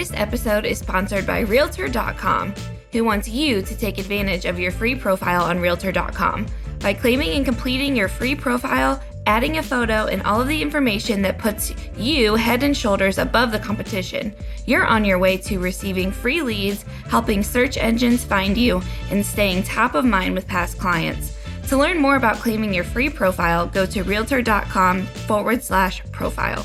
This episode is sponsored by Realtor.com, who wants you to take advantage of your free profile on Realtor.com. By claiming and completing your free profile, adding a photo, and all of the information that puts you head and shoulders above the competition, you're on your way to receiving free leads, helping search engines find you, and staying top of mind with past clients. To learn more about claiming your free profile, go to realtor.com forward slash profile.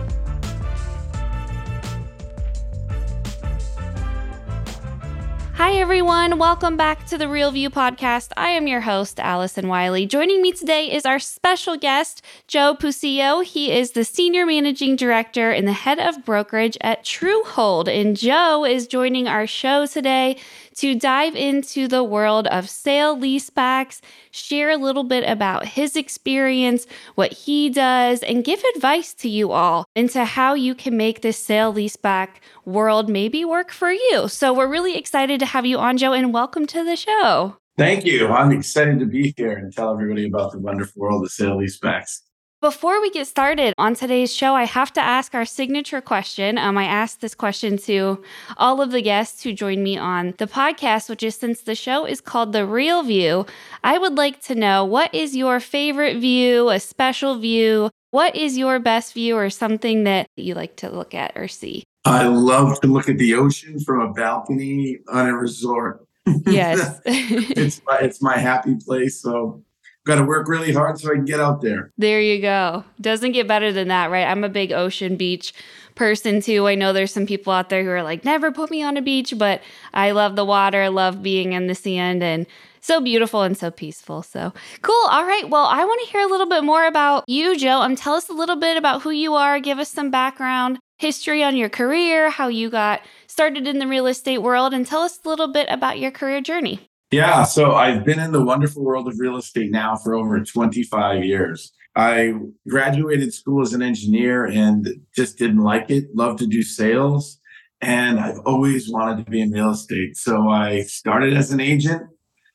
Everyone. Welcome back to the Real View podcast. I am your host, Allison Wiley. Joining me today is our special guest, Joe Pucillo. He is the senior managing director and the head of brokerage at Truehold. And Joe is joining our show today to dive into the world of sale leasebacks, share a little bit about his experience, what he does, and give advice to you all into how you can make this sale leaseback world maybe work for you. So we're really excited to have you on, Joe, and welcome to the show. Thank you. I'm excited to be here and tell everybody about the wonderful world of sale leasebacks. Before we get started on today's show, I have to ask our signature question. Um, I asked this question to all of the guests who joined me on the podcast, which is since the show is called The Real View, I would like to know what is your favorite view, a special view? What is your best view or something that you like to look at or see? I love to look at the ocean from a balcony on a resort. Yes. it's, my, it's my happy place. So got to work really hard so I can get out there. There you go. Doesn't get better than that, right? I'm a big ocean beach person too. I know there's some people out there who are like, never put me on a beach, but I love the water, love being in the sand and so beautiful and so peaceful. So cool. All right. Well, I want to hear a little bit more about you, Joe. Um, tell us a little bit about who you are. Give us some background, history on your career, how you got started in the real estate world, and tell us a little bit about your career journey. Yeah, so I've been in the wonderful world of real estate now for over 25 years. I graduated school as an engineer and just didn't like it, loved to do sales, and I've always wanted to be in real estate. So I started as an agent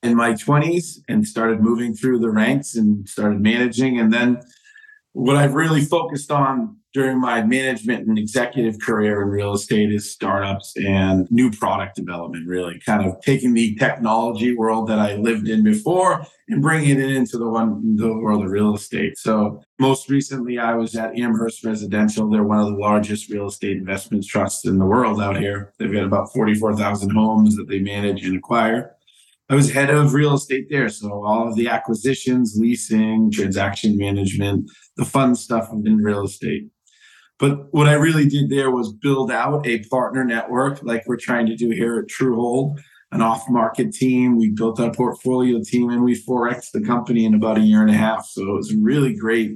in my 20s and started moving through the ranks and started managing. And then what I've really focused on during my management and executive career in real estate is startups and new product development, really kind of taking the technology world that I lived in before and bringing it into the one, the world of real estate. So most recently I was at Amherst Residential. They're one of the largest real estate investment trusts in the world out here. They've got about 44,000 homes that they manage and acquire. I was head of real estate there. So all of the acquisitions, leasing, transaction management, the fun stuff in real estate. But what I really did there was build out a partner network like we're trying to do here at Truehold, an off market team. We built a portfolio team and we 4X the company in about a year and a half. So it was a really great,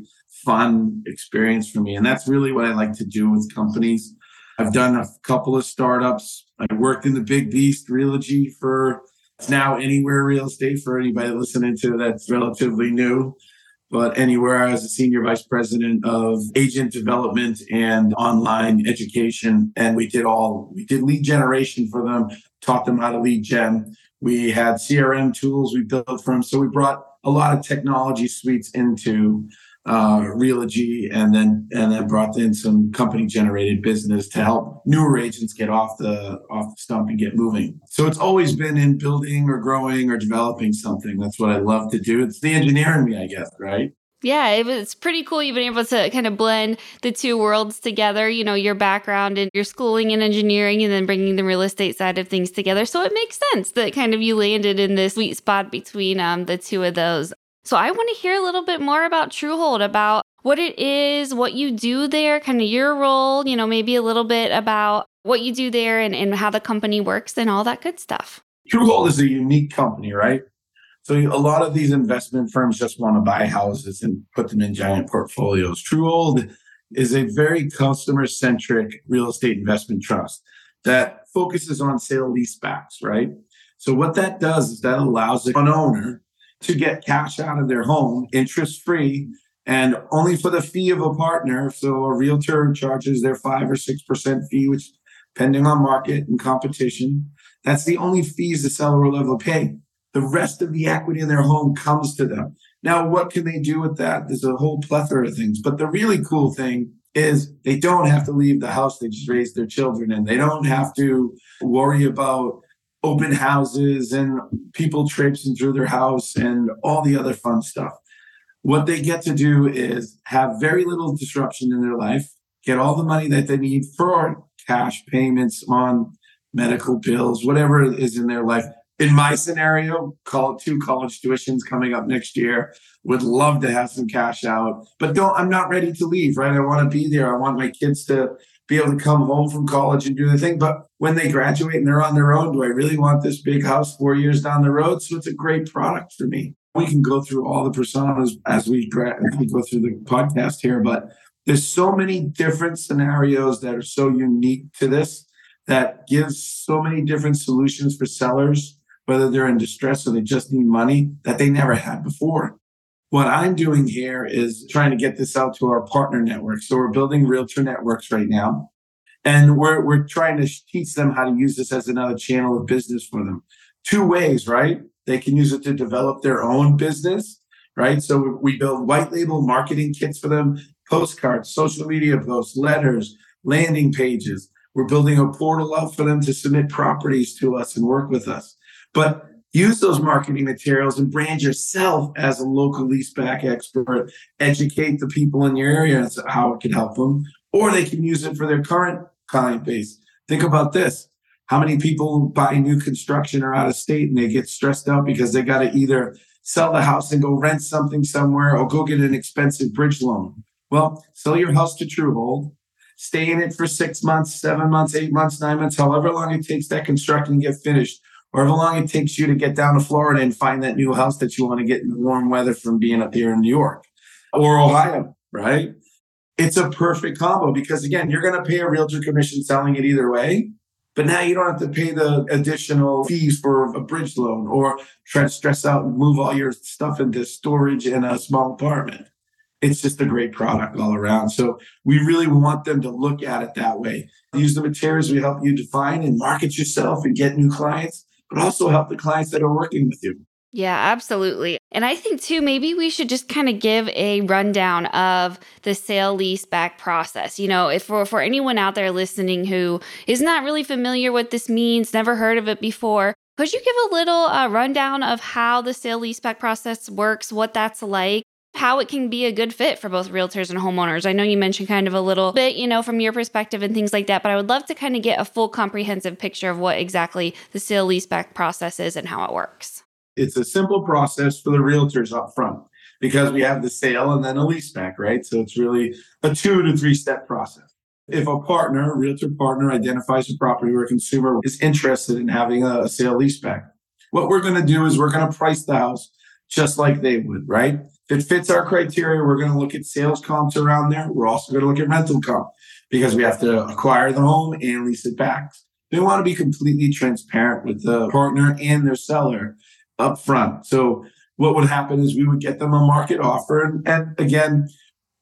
fun experience for me. And that's really what I like to do with companies. I've done a couple of startups. I worked in the big beast Realogy for it's now anywhere real estate for anybody listening to that's relatively new but anywhere I was a senior vice president of agent development and online education. And we did all, we did lead generation for them, taught them how to lead gen. We had CRM tools we built for them. So we brought a lot of technology suites into uh, Realogy, and then and then brought in some company generated business to help newer agents get off the off the stump and get moving. So it's always been in building or growing or developing something. That's what I love to do. It's the engineering me, I guess, right? Yeah, it was pretty cool. You've been able to kind of blend the two worlds together, you know, your background and your schooling in engineering and then bringing the real estate side of things together. So it makes sense that kind of you landed in this sweet spot between um, the two of those. So I want to hear a little bit more about Truehold, about what it is, what you do there, kind of your role, you know, maybe a little bit about what you do there and, and how the company works and all that good stuff. Truehold is a unique company, right? So a lot of these investment firms just want to buy houses and put them in giant portfolios. Truehold is a very customer centric real estate investment trust. that focuses on sale leasebacks, right? So what that does is that allows an owner to get cash out of their home interest free and only for the fee of a partner. So a realtor charges their five or six percent fee, which depending on market and competition, that's the only fees the seller will ever pay. The rest of the equity in their home comes to them. Now, what can they do with that? There's a whole plethora of things. But the really cool thing is they don't have to leave the house they just raise their children and They don't have to worry about open houses and people traipsing through their house and all the other fun stuff. What they get to do is have very little disruption in their life, get all the money that they need for cash payments on medical bills, whatever is in their life. In my scenario, call two college tuitions coming up next year. Would love to have some cash out, but don't. I'm not ready to leave. Right? I want to be there. I want my kids to be able to come home from college and do the thing. But when they graduate and they're on their own, do I really want this big house four years down the road? So it's a great product for me. We can go through all the personas as we, gra- we go through the podcast here, but there's so many different scenarios that are so unique to this that gives so many different solutions for sellers, whether they're in distress or they just need money that they never had before. What I'm doing here is trying to get this out to our partner network. So we're building realtor networks right now. And we're, we're trying to teach them how to use this as another channel of business for them. Two ways, right? They can use it to develop their own business, right? So we build white label marketing kits for them, postcards, social media posts, letters, landing pages. We're building a portal out for them to submit properties to us and work with us. But use those marketing materials and brand yourself as a local leaseback expert, educate the people in your area as how it can help them, or they can use it for their current client base. Think about this. How many people buy new construction or out of state and they get stressed out because they got to either sell the house and go rent something somewhere or go get an expensive bridge loan? Well, sell your house to Truehold, stay in it for six months, seven months, eight months, nine months, however long it takes that construction to get finished or how long it takes you to get down to Florida and find that new house that you want to get in the warm weather from being up here in New York or Ohio, right? It's a perfect combo because again, you're going to pay a realtor commission selling it either way, but now you don't have to pay the additional fees for a bridge loan or try to stress out and move all your stuff into storage in a small apartment. It's just a great product all around. So we really want them to look at it that way. Use the materials we help you define and market yourself and get new clients but also help the clients that are working with you. Yeah, absolutely. And I think too, maybe we should just kind of give a rundown of the sale lease back process. You know, if for, for anyone out there listening who is not really familiar what this means, never heard of it before, could you give a little uh, rundown of how the sale leaseback process works, what that's like, how it can be a good fit for both realtors and homeowners. I know you mentioned kind of a little bit, you know, from your perspective and things like that, but I would love to kind of get a full comprehensive picture of what exactly the sale leaseback process is and how it works. It's a simple process for the realtors up front because we have the sale and then a leaseback, right? So it's really a two to three step process. If a partner, a realtor partner identifies a property where a consumer is interested in having a sale leaseback, what we're going to do is we're going to price the house just like they would, right? If it fits our criteria, we're going to look at sales comps around there. We're also going to look at rental comp because we have to acquire the home and lease it back. We want to be completely transparent with the partner and their seller up front. So what would happen is we would get them a market offer. And, and again,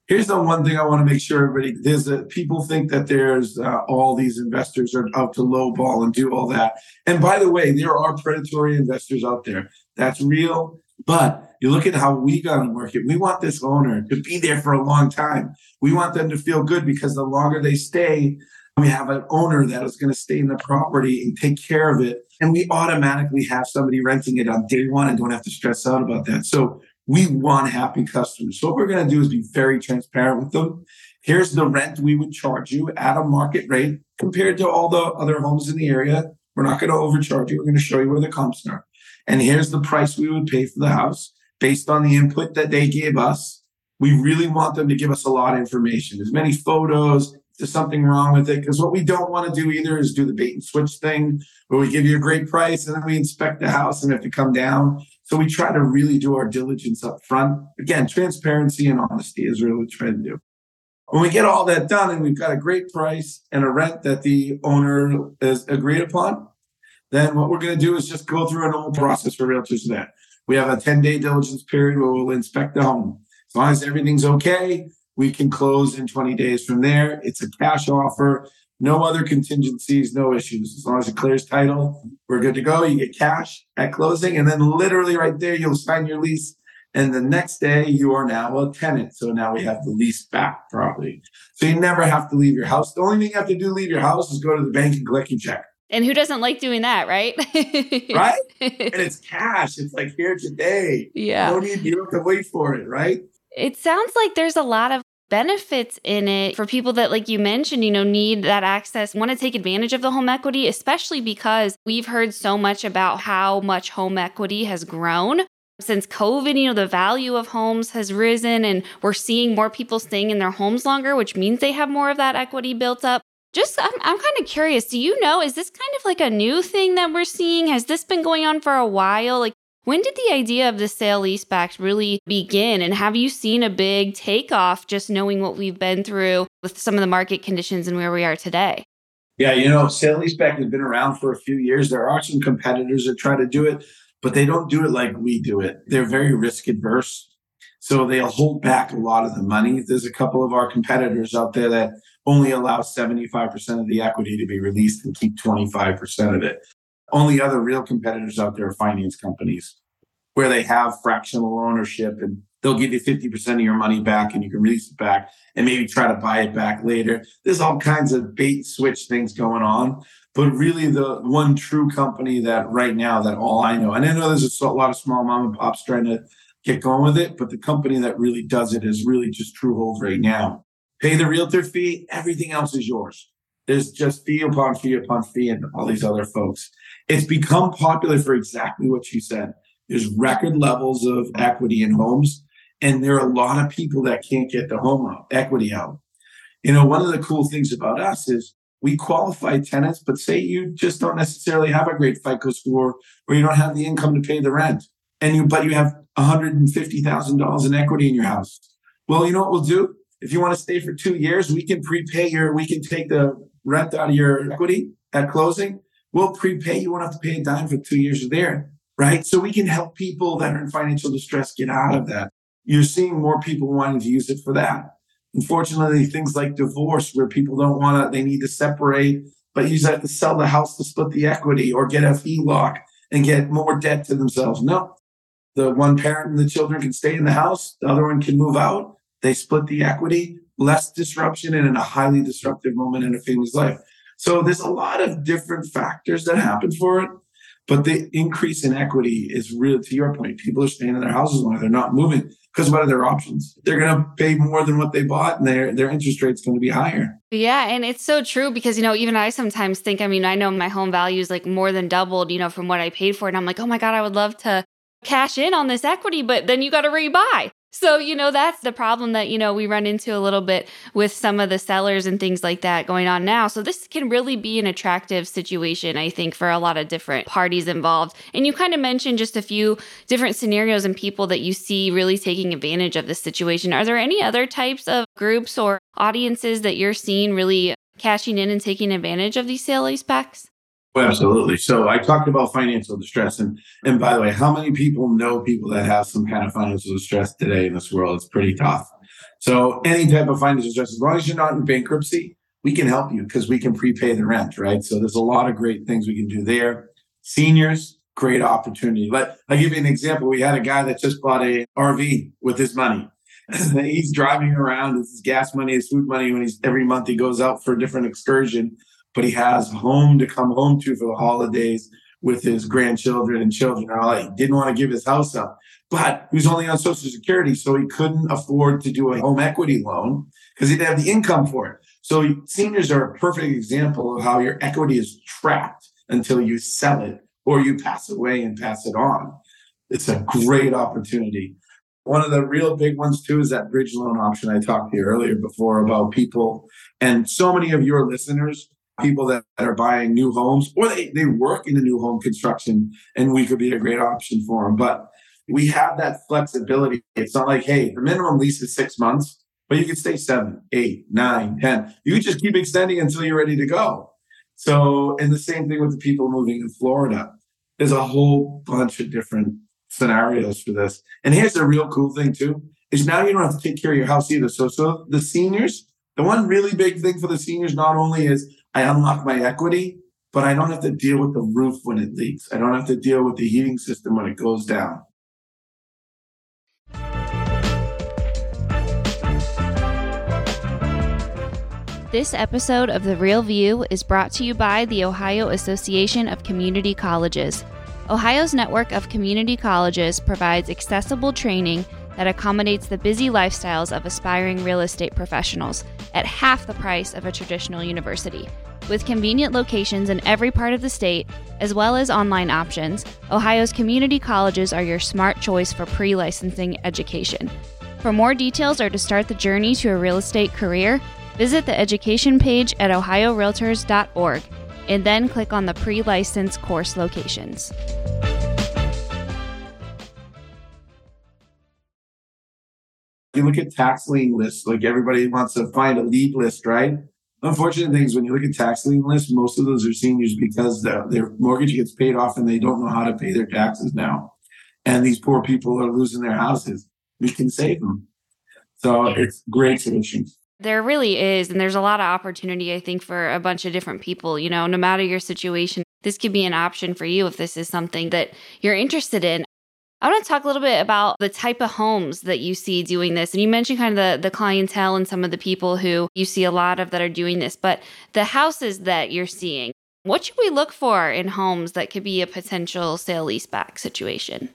here's the one thing I want to make sure everybody there's that people think that there's uh, all these investors are out to lowball and do all that. And by the way, there are predatory investors out there. That's real. But you look at how we got to market. We want this owner to be there for a long time. We want them to feel good because the longer they stay, we have an owner that is going to stay in the property and take care of it. And we automatically have somebody renting it on day one and don't have to stress out about that. So we want happy customers. So what we're going to do is be very transparent with them. Here's the rent we would charge you at a market rate compared to all the other homes in the area. We're not going to overcharge you. We're going to show you where the comps are. And here's the price we would pay for the house based on the input that they gave us. We really want them to give us a lot of information, as many photos, if there's something wrong with it. Because what we don't want to do either is do the bait and switch thing where we give you a great price and then we inspect the house and have to come down. So we try to really do our diligence up front. Again, transparency and honesty is really what we try to do. When we get all that done and we've got a great price and a rent that the owner has agreed upon, then what we're going to do is just go through a normal process for realtors then. We have a 10 day diligence period where we'll inspect the home. As long as everything's okay, we can close in 20 days from there. It's a cash offer, no other contingencies, no issues. As long as it clears title, we're good to go. You get cash at closing, and then literally right there, you'll sign your lease. And the next day, you are now a tenant. So now we have the lease back property. So you never have to leave your house. The only thing you have to do leave your house is go to the bank and collect your check. And who doesn't like doing that, right? right? And it's cash. It's like here today. Yeah. No need, you don't have to wait for it, right? It sounds like there's a lot of benefits in it for people that like you mentioned you know need that access want to take advantage of the home equity especially because we've heard so much about how much home equity has grown since covid you know the value of homes has risen and we're seeing more people staying in their homes longer which means they have more of that equity built up just I'm, I'm kind of curious do you know is this kind of like a new thing that we're seeing has this been going on for a while like when did the idea of the sale leasebacks really begin? And have you seen a big takeoff just knowing what we've been through with some of the market conditions and where we are today? Yeah, you know, sale leaseback has been around for a few years. There are some competitors that try to do it, but they don't do it like we do it. They're very risk adverse. So they'll hold back a lot of the money. There's a couple of our competitors out there that only allow 75% of the equity to be released and keep 25% of it. Only other real competitors out there are finance companies where they have fractional ownership and they'll give you 50% of your money back and you can release it back and maybe try to buy it back later. There's all kinds of bait switch things going on. But really, the one true company that right now, that all I know, and I know there's a lot of small mom and pops trying to get going with it, but the company that really does it is really just Truehold right now. Pay the realtor fee, everything else is yours. There's just fee upon fee upon fee and all these other folks. It's become popular for exactly what you said. There's record levels of equity in homes, and there are a lot of people that can't get the home equity out. You know, one of the cool things about us is we qualify tenants, but say you just don't necessarily have a great FICO score or you don't have the income to pay the rent, and you but you have $150,000 in equity in your house. Well, you know what we'll do? If you want to stay for two years, we can prepay your, we can take the rent out of your equity at closing, we'll prepay. You won't have to pay a dime for two years there, right? So we can help people that are in financial distress get out of that. You're seeing more people wanting to use it for that. Unfortunately, things like divorce, where people don't want to, they need to separate, but you have to sell the house to split the equity or get a HELOC and get more debt to themselves. No, the one parent and the children can stay in the house, the other one can move out. They split the equity less disruption and in a highly disruptive moment in a family's life. So there's a lot of different factors that happen for it. But the increase in equity is really, to your point, people are staying in their houses longer. They're not moving because what are their options? They're going to pay more than what they bought and their, their interest rate's going to be higher. Yeah. And it's so true because, you know, even I sometimes think, I mean, I know my home value is like more than doubled, you know, from what I paid for it. And I'm like, oh my God, I would love to cash in on this equity, but then you got to rebuy. So, you know, that's the problem that, you know, we run into a little bit with some of the sellers and things like that going on now. So, this can really be an attractive situation, I think, for a lot of different parties involved. And you kind of mentioned just a few different scenarios and people that you see really taking advantage of this situation. Are there any other types of groups or audiences that you're seeing really cashing in and taking advantage of these sale leasebacks? Oh, absolutely. So I talked about financial distress, and and by the way, how many people know people that have some kind of financial distress today in this world? It's pretty tough. So any type of financial distress, as long as you're not in bankruptcy, we can help you because we can prepay the rent, right? So there's a lot of great things we can do there. Seniors, great opportunity. Let I give you an example. We had a guy that just bought a RV with his money. he's driving around. It's his gas money, his food money. When he's every month he goes out for a different excursion but he has home to come home to for the holidays with his grandchildren and children. He didn't want to give his house up, but he was only on Social Security, so he couldn't afford to do a home equity loan because he didn't have the income for it. So seniors are a perfect example of how your equity is trapped until you sell it or you pass away and pass it on. It's a great opportunity. One of the real big ones too is that bridge loan option I talked to you earlier before about people. And so many of your listeners people that, that are buying new homes or they, they work in the new home construction and we could be a great option for them. But we have that flexibility. It's not like, hey, the minimum lease is six months. but you can stay seven, eight, nine, ten. You just keep extending until you're ready to go. So, and the same thing with the people moving in Florida. There's a whole bunch of different scenarios for this. And here's the real cool thing too, is now you don't have to take care of your house either. So, so the seniors, the one really big thing for the seniors not only is I unlock my equity, but I don't have to deal with the roof when it leaks. I don't have to deal with the heating system when it goes down. This episode of The Real View is brought to you by the Ohio Association of Community Colleges. Ohio's network of community colleges provides accessible training that accommodates the busy lifestyles of aspiring real estate professionals at half the price of a traditional university. With convenient locations in every part of the state, as well as online options, Ohio's community colleges are your smart choice for pre licensing education. For more details or to start the journey to a real estate career, visit the education page at ohiorealtors.org and then click on the pre license course locations. You look at tax lien lists, like everybody wants to find a lead list, right? Unfortunate things when you look at tax lien lists, most of those are seniors because the, their mortgage gets paid off and they don't know how to pay their taxes now. And these poor people are losing their houses. We can save them. So it's great solutions. There really is. And there's a lot of opportunity, I think, for a bunch of different people. You know, no matter your situation, this could be an option for you if this is something that you're interested in. I want to talk a little bit about the type of homes that you see doing this. And you mentioned kind of the, the clientele and some of the people who you see a lot of that are doing this, but the houses that you're seeing, what should we look for in homes that could be a potential sale leaseback situation?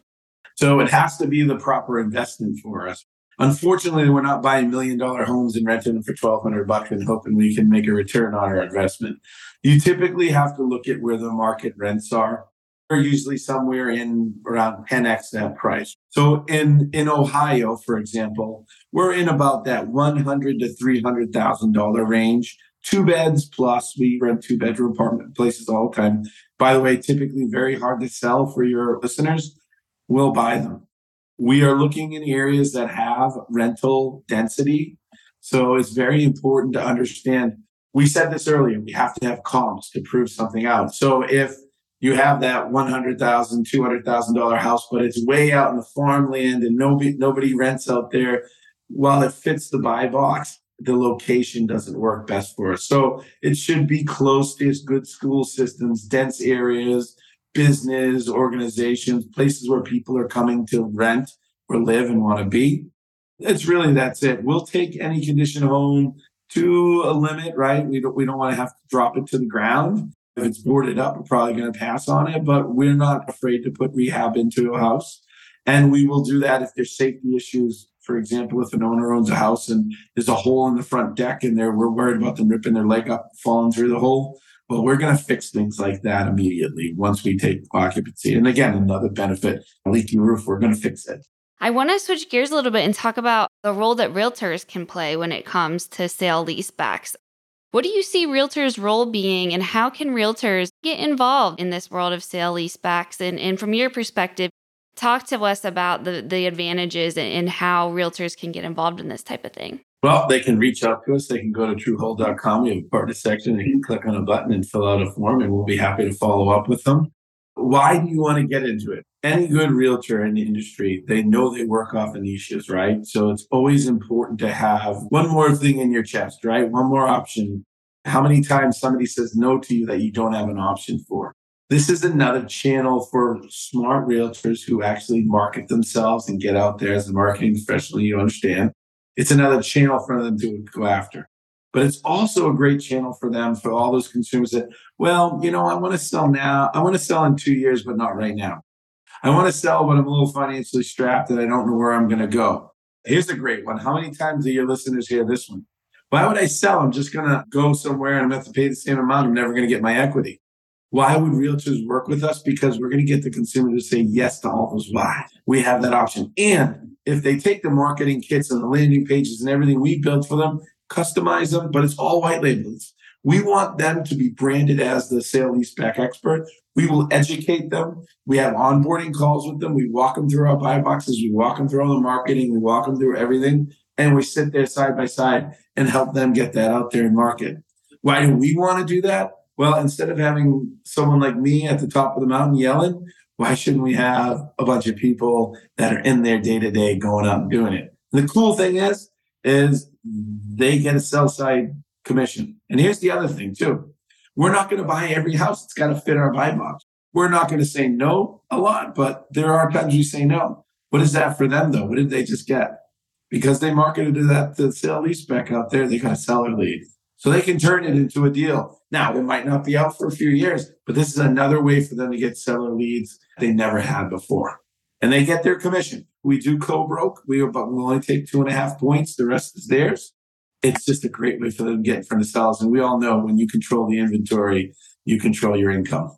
So it has to be the proper investment for us. Unfortunately, we're not buying million dollar homes and renting them for 1200 bucks and hoping we can make a return on our investment. You typically have to look at where the market rents are are usually somewhere in around 10x that price. So in in Ohio, for example, we're in about that 100 to 300 thousand dollar range. Two beds plus. We rent two bedroom apartment places all the time. By the way, typically very hard to sell for your listeners. We'll buy them. We are looking in areas that have rental density. So it's very important to understand. We said this earlier. We have to have comps to prove something out. So if you have that $100,000, $200,000 house, but it's way out in the farmland and nobody, nobody rents out there. While it fits the buy box, the location doesn't work best for us. So it should be close to good school systems, dense areas, business, organizations, places where people are coming to rent or live and want to be. It's really that's it. We'll take any condition of home to a limit, right? We don't we don't want to have to drop it to the ground. If it's boarded up, we're probably going to pass on it, but we're not afraid to put rehab into a house. And we will do that if there's safety issues. For example, if an owner owns a house and there's a hole in the front deck and they're, we're worried about them ripping their leg up, falling through the hole. Well, we're going to fix things like that immediately once we take occupancy. And again, another benefit, a leaky roof, we're going to fix it. I want to switch gears a little bit and talk about the role that realtors can play when it comes to sale leasebacks. What do you see realtors' role being, and how can realtors get involved in this world of sale leasebacks? And, and from your perspective, talk to us about the, the advantages and how realtors can get involved in this type of thing. Well, they can reach out to us. They can go to truehold.com. We have a partner section. They can click on a button and fill out a form, and we'll be happy to follow up with them. Why do you want to get into it? Any good realtor in the industry, they know they work off of niches, right? So it's always important to have one more thing in your chest, right? One more option. How many times somebody says no to you that you don't have an option for? This is another channel for smart realtors who actually market themselves and get out there as a marketing professional. You understand? It's another channel for them to go after. But it's also a great channel for them, for all those consumers that, well, you know, I want to sell now. I want to sell in two years, but not right now. I want to sell, but I'm a little financially strapped and I don't know where I'm going to go. Here's a great one. How many times do your listeners hear this one? Why would I sell? I'm just going to go somewhere and I'm going to have to pay the same amount. I'm never going to get my equity. Why would realtors work with us? Because we're going to get the consumer to say yes to all those why. We have that option. And if they take the marketing kits and the landing pages and everything we built for them, customize them, but it's all white labels. We want them to be branded as the sale leaseback expert. We will educate them. We have onboarding calls with them. We walk them through our buy boxes. We walk them through all the marketing. We walk them through everything. and we sit there side by side and help them get that out there in market. Why do we want to do that? Well, instead of having someone like me at the top of the mountain yelling, why shouldn't we have a bunch of people that are in there day to day going out and doing it? And the cool thing is, is they get a sell side commission. And here's the other thing too. We're not going to buy every house. It's got to fit our buy box. We're not going to say no a lot, but there are times we say no. What is that for them though? What did they just get? Because they marketed that the sale spec out there, they got a seller lead. So they can turn it into a deal. Now, it might not be out for a few years, but this is another way for them to get seller leads they never had before. And they get their commission. We do co-broke. We but we only take two and a half points. The rest is theirs. It's just a great way for them to get in front of sellers. And we all know when you control the inventory, you control your income.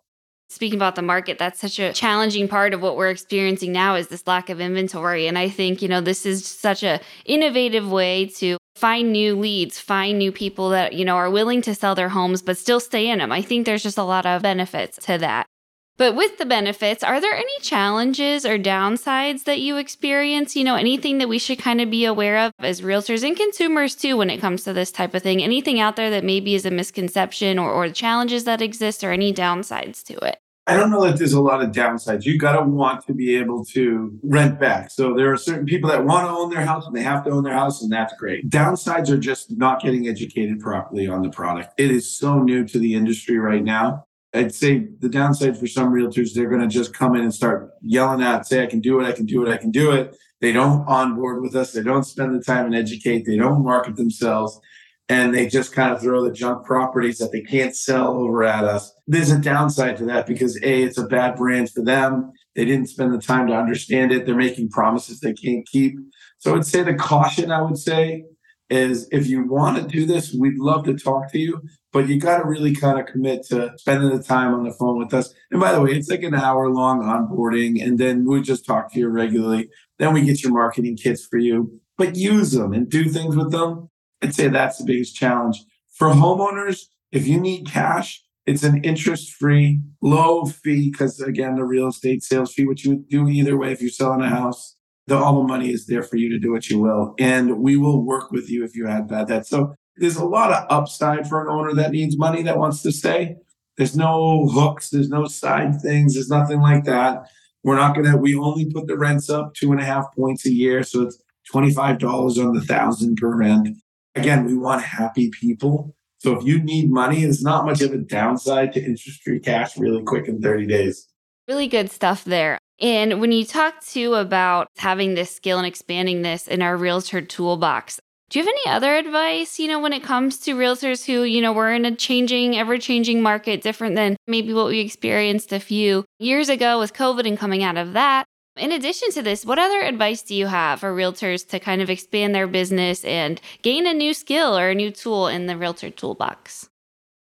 Speaking about the market, that's such a challenging part of what we're experiencing now is this lack of inventory. And I think, you know, this is such a innovative way to find new leads, find new people that, you know, are willing to sell their homes but still stay in them. I think there's just a lot of benefits to that. But with the benefits, are there any challenges or downsides that you experience? You know, anything that we should kind of be aware of as realtors and consumers too when it comes to this type of thing? Anything out there that maybe is a misconception or, or challenges that exist or any downsides to it? I don't know that there's a lot of downsides. You got to want to be able to rent back. So there are certain people that want to own their house and they have to own their house, and that's great. Downsides are just not getting educated properly on the product. It is so new to the industry right now. I'd say the downside for some realtors, they're going to just come in and start yelling out, say, I can do it, I can do it, I can do it. They don't onboard with us. They don't spend the time and educate. They don't market themselves and they just kind of throw the junk properties that they can't sell over at us. There's a downside to that because A, it's a bad brand for them. They didn't spend the time to understand it. They're making promises they can't keep. So I would say the caution I would say is if you want to do this, we'd love to talk to you, but you got to really kind of commit to spending the time on the phone with us. And by the way, it's like an hour long onboarding, and then we just talk to you regularly. Then we get your marketing kits for you, but use them and do things with them I'd say that's the biggest challenge. For homeowners, if you need cash, it's an interest free, low fee, because again, the real estate sales fee, which you would do either way if you're selling a house, the, all the money is there for you to do what you will. And we will work with you if you had bad debt. So there's a lot of upside for an owner that needs money that wants to stay. There's no hooks, there's no side things, there's nothing like that. We're not gonna, we only put the rents up two and a half points a year. So it's $25 on the thousand per rent again, we want happy people. So if you need money, there's not much of a downside to interest free cash really quick in 30 days. Really good stuff there. And when you talk too about having this skill and expanding this in our realtor toolbox, do you have any other advice, you know, when it comes to realtors who, you know, we're in a changing, ever changing market, different than maybe what we experienced a few years ago with COVID and coming out of that? In addition to this, what other advice do you have for realtors to kind of expand their business and gain a new skill or a new tool in the realtor toolbox?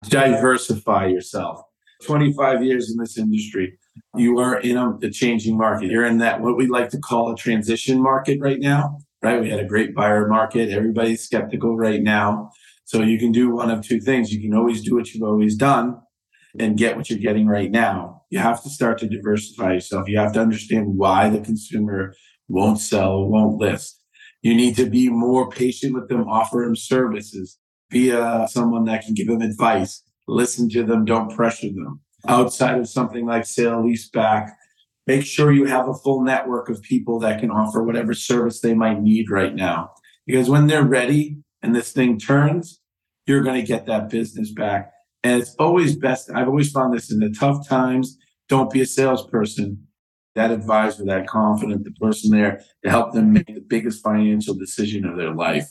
Diversify yourself. 25 years in this industry, you are in a, a changing market. You're in that what we like to call a transition market right now, right? We had a great buyer market. Everybody's skeptical right now. So you can do one of two things. You can always do what you've always done and get what you're getting right now. You have to start to diversify yourself. You have to understand why the consumer won't sell, won't list. You need to be more patient with them, offer them services, be uh, someone that can give them advice, listen to them, don't pressure them. Outside of something like sale lease back, make sure you have a full network of people that can offer whatever service they might need right now. Because when they're ready and this thing turns, you're going to get that business back. And it's always best. I've always found this in the tough times. Don't be a salesperson. That advisor, that confident, the person there to help them make the biggest financial decision of their life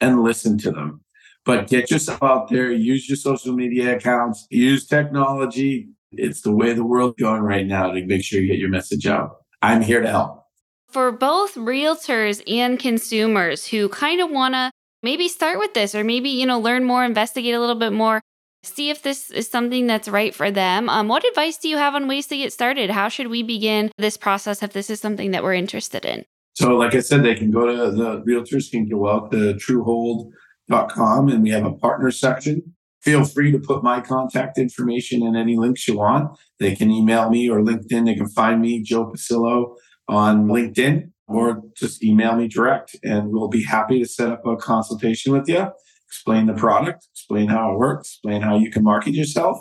and listen to them. But get yourself out there, use your social media accounts, use technology. It's the way the world's going right now to make sure you get your message out. I'm here to help. For both realtors and consumers who kind of want to maybe start with this or maybe, you know, learn more, investigate a little bit more, see if this is something that's right for them. Um, what advice do you have on ways to get started? How should we begin this process if this is something that we're interested in? So, like I said, they can go to the realtors can go out to truehold.com and we have a partner section. Feel free to put my contact information in any links you want. They can email me or LinkedIn. They can find me, Joe Pucillo, on LinkedIn or just email me direct and we'll be happy to set up a consultation with you, explain the product, explain how it works, explain how you can market yourself,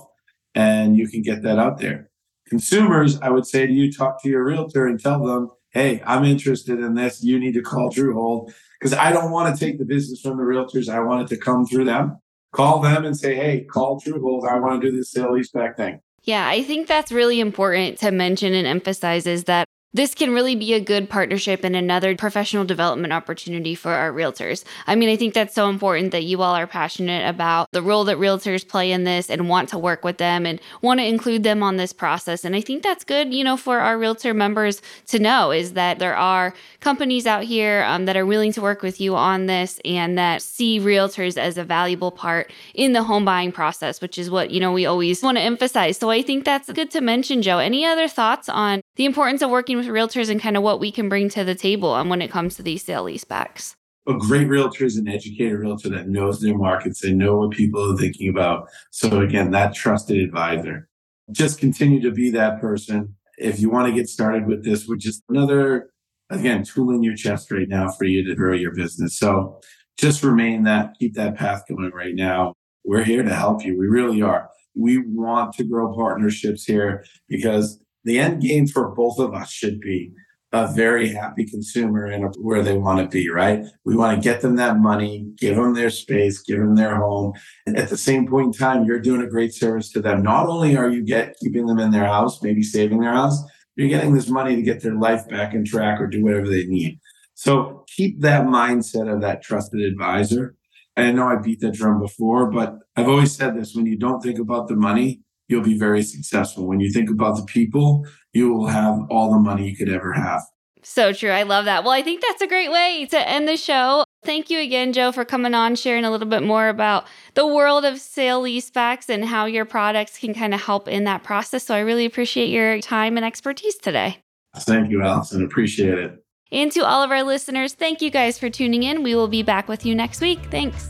and you can get that out there. Consumers, I would say to you, talk to your realtor and tell them, hey, I'm interested in this. You need to call Truehold because I don't want to take the business from the realtors. I want it to come through them. Call them and say, hey, call Truehold. I want to do this sale leaseback thing. Yeah, I think that's really important to mention and emphasize is that this can really be a good partnership and another professional development opportunity for our realtors. I mean, I think that's so important that you all are passionate about the role that realtors play in this and want to work with them and want to include them on this process. And I think that's good, you know, for our realtor members to know is that there are companies out here um, that are willing to work with you on this and that see realtors as a valuable part in the home buying process, which is what, you know, we always want to emphasize. So I think that's good to mention, Joe. Any other thoughts on the importance of working with realtors and kind of what we can bring to the table and when it comes to these sale leasebacks. A great realtor is an educated realtor that knows their markets. They know what people are thinking about. So again, that trusted advisor. Just continue to be that person. If you want to get started with this, which is another, again, tool in your chest right now for you to grow your business. So just remain that, keep that path going right now. We're here to help you. We really are. We want to grow partnerships here because the end game for both of us should be a very happy consumer and where they want to be, right? We want to get them that money, give them their space, give them their home. And at the same point in time, you're doing a great service to them. Not only are you get keeping them in their house, maybe saving their house, you're getting this money to get their life back in track or do whatever they need. So keep that mindset of that trusted advisor. I know I beat that drum before, but I've always said this when you don't think about the money, you'll be very successful. When you think about the people, you will have all the money you could ever have. So true. I love that. Well, I think that's a great way to end the show. Thank you again, Joe, for coming on, sharing a little bit more about the world of sale leasebacks and how your products can kind of help in that process. So I really appreciate your time and expertise today. Thank you, Allison. Appreciate it. And to all of our listeners, thank you guys for tuning in. We will be back with you next week. Thanks.